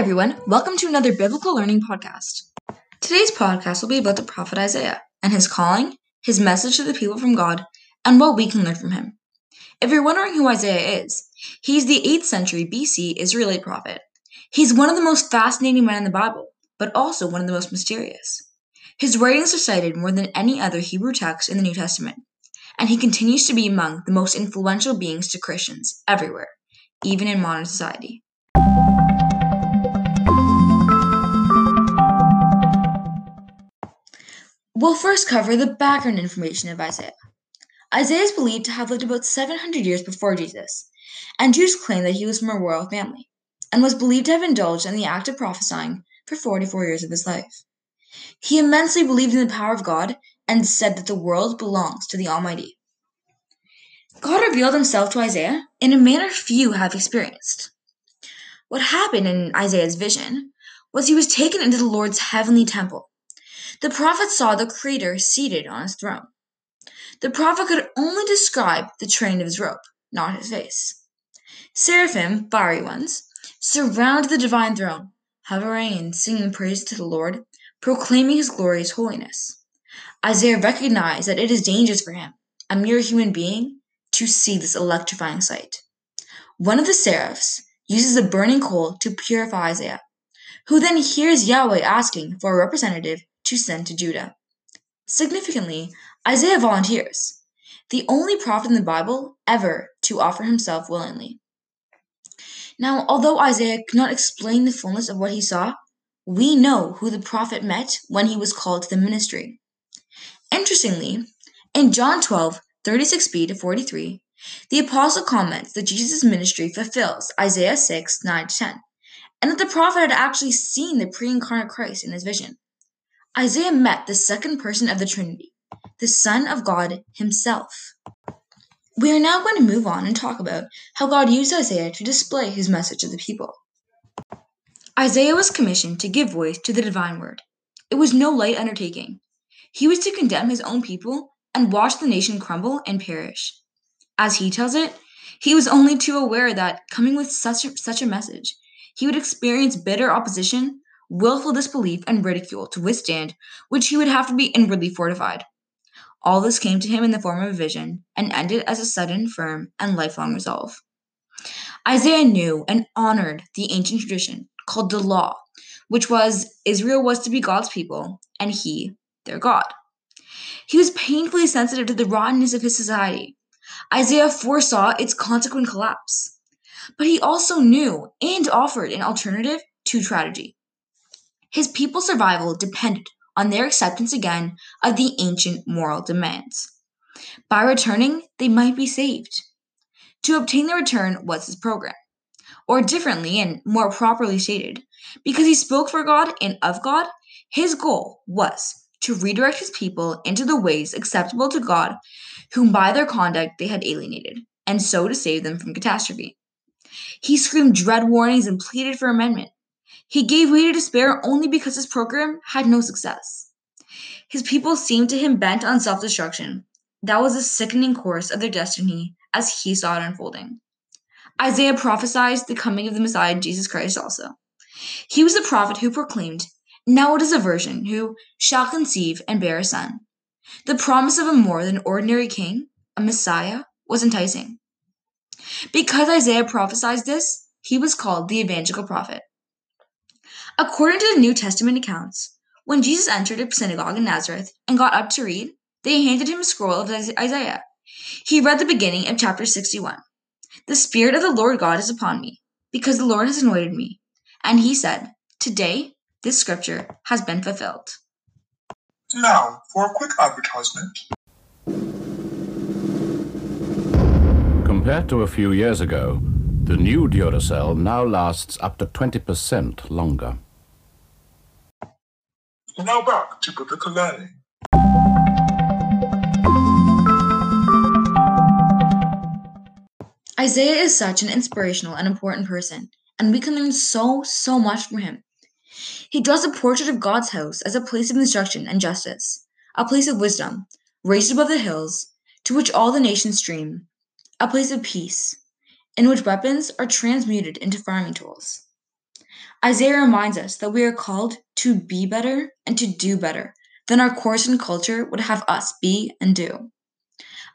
everyone. Welcome to another biblical learning podcast. Today's podcast will be about the prophet Isaiah and his calling, his message to the people from God, and what we can learn from him. If you're wondering who Isaiah is, he's the 8th century BC Israelite prophet. He's one of the most fascinating men in the Bible, but also one of the most mysterious. His writings are cited more than any other Hebrew text in the New Testament, and he continues to be among the most influential beings to Christians everywhere, even in modern society. We'll first cover the background information of Isaiah. Isaiah is believed to have lived about 700 years before Jesus, and Jews claim that he was from a royal family, and was believed to have indulged in the act of prophesying for 44 years of his life. He immensely believed in the power of God and said that the world belongs to the Almighty. God revealed himself to Isaiah in a manner few have experienced. What happened in Isaiah's vision was he was taken into the Lord's heavenly temple the prophet saw the Creator seated on his throne. The prophet could only describe the train of his robe, not his face. Seraphim, fiery ones, surround the divine throne, hovering and singing praise to the Lord, proclaiming his glorious holiness. Isaiah recognized that it is dangerous for him, a mere human being, to see this electrifying sight. One of the seraphs uses a burning coal to purify Isaiah, who then hears Yahweh asking for a representative to send to Judah. Significantly, Isaiah volunteers, the only prophet in the Bible ever to offer himself willingly. Now, although Isaiah could not explain the fullness of what he saw, we know who the prophet met when he was called to the ministry. Interestingly, in John 12, 36b to 43, the apostle comments that Jesus' ministry fulfills Isaiah 6, 9 10, and that the prophet had actually seen the pre incarnate Christ in his vision. Isaiah met the second person of the Trinity, the Son of God Himself. We are now going to move on and talk about how God used Isaiah to display His message to the people. Isaiah was commissioned to give voice to the divine word. It was no light undertaking. He was to condemn his own people and watch the nation crumble and perish. As he tells it, he was only too aware that, coming with such a, such a message, he would experience bitter opposition willful disbelief, and ridicule to withstand which he would have to be inwardly fortified. All this came to him in the form of a vision, and ended as a sudden, firm, and lifelong resolve. Isaiah knew and honored the ancient tradition called the law, which was Israel was to be God's people, and he their God. He was painfully sensitive to the rottenness of his society. Isaiah foresaw its consequent collapse. But he also knew and offered an alternative to tragedy. His people's survival depended on their acceptance again of the ancient moral demands. By returning, they might be saved. To obtain the return was his program. Or differently and more properly stated, because he spoke for God and of God, his goal was to redirect his people into the ways acceptable to God, whom by their conduct they had alienated, and so to save them from catastrophe. He screamed dread warnings and pleaded for amendment. He gave way to despair only because his program had no success. His people seemed to him bent on self destruction. That was the sickening course of their destiny as he saw it unfolding. Isaiah prophesied the coming of the Messiah, Jesus Christ, also. He was the prophet who proclaimed, Now it is a virgin who shall conceive and bear a son. The promise of a more than ordinary king, a Messiah, was enticing. Because Isaiah prophesied this, he was called the evangelical prophet. According to the New Testament accounts, when Jesus entered a synagogue in Nazareth and got up to read, they handed him a scroll of Isaiah. He read the beginning of chapter 61. The Spirit of the Lord God is upon me, because the Lord has anointed me. And he said, Today, this scripture has been fulfilled. Now, for a quick advertisement. Compared to a few years ago, the new Duracell now lasts up to 20% longer. Now back to biblical learning. Isaiah is such an inspirational and important person, and we can learn so, so much from him. He draws a portrait of God's house as a place of instruction and justice, a place of wisdom, raised above the hills, to which all the nations stream, a place of peace, in which weapons are transmuted into farming tools. Isaiah reminds us that we are called to be better and to do better than our course and culture would have us be and do.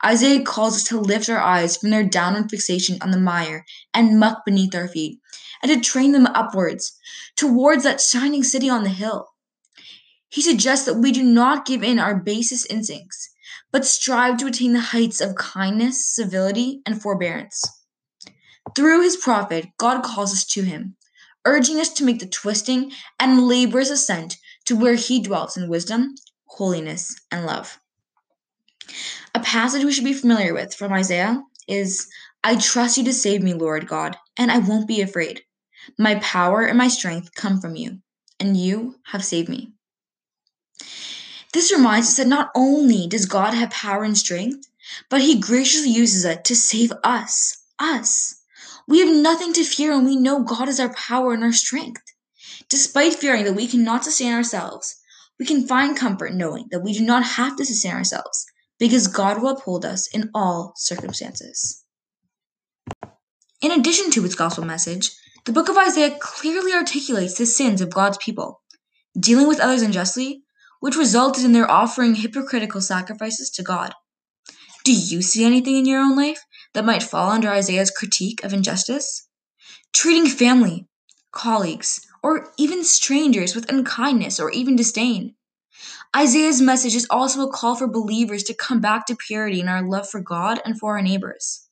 Isaiah calls us to lift our eyes from their downward fixation on the mire and muck beneath our feet, and to train them upwards towards that shining city on the hill. He suggests that we do not give in our basest instincts, but strive to attain the heights of kindness, civility, and forbearance. Through his prophet, God calls us to him, urging us to make the twisting and laborious ascent to where he dwells in wisdom, holiness, and love. A passage we should be familiar with from Isaiah is I trust you to save me, Lord God, and I won't be afraid. My power and my strength come from you, and you have saved me. This reminds us that not only does God have power and strength, but he graciously uses it to save us. Us. We have nothing to fear and we know God is our power and our strength. Despite fearing that we cannot sustain ourselves, we can find comfort knowing that we do not have to sustain ourselves because God will uphold us in all circumstances. In addition to its gospel message, the book of Isaiah clearly articulates the sins of God's people, dealing with others unjustly, which resulted in their offering hypocritical sacrifices to God. Do you see anything in your own life that might fall under Isaiah's critique of injustice? Treating family, colleagues, or even strangers with unkindness or even disdain. Isaiah's message is also a call for believers to come back to purity in our love for God and for our neighbors.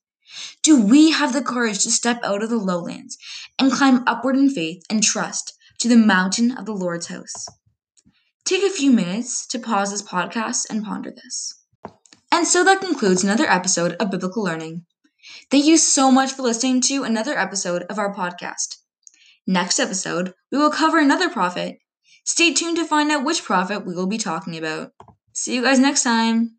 Do we have the courage to step out of the lowlands and climb upward in faith and trust to the mountain of the Lord's house? Take a few minutes to pause this podcast and ponder this. And so that concludes another episode of Biblical Learning. Thank you so much for listening to another episode of our podcast. Next episode, we will cover another prophet. Stay tuned to find out which prophet we will be talking about. See you guys next time.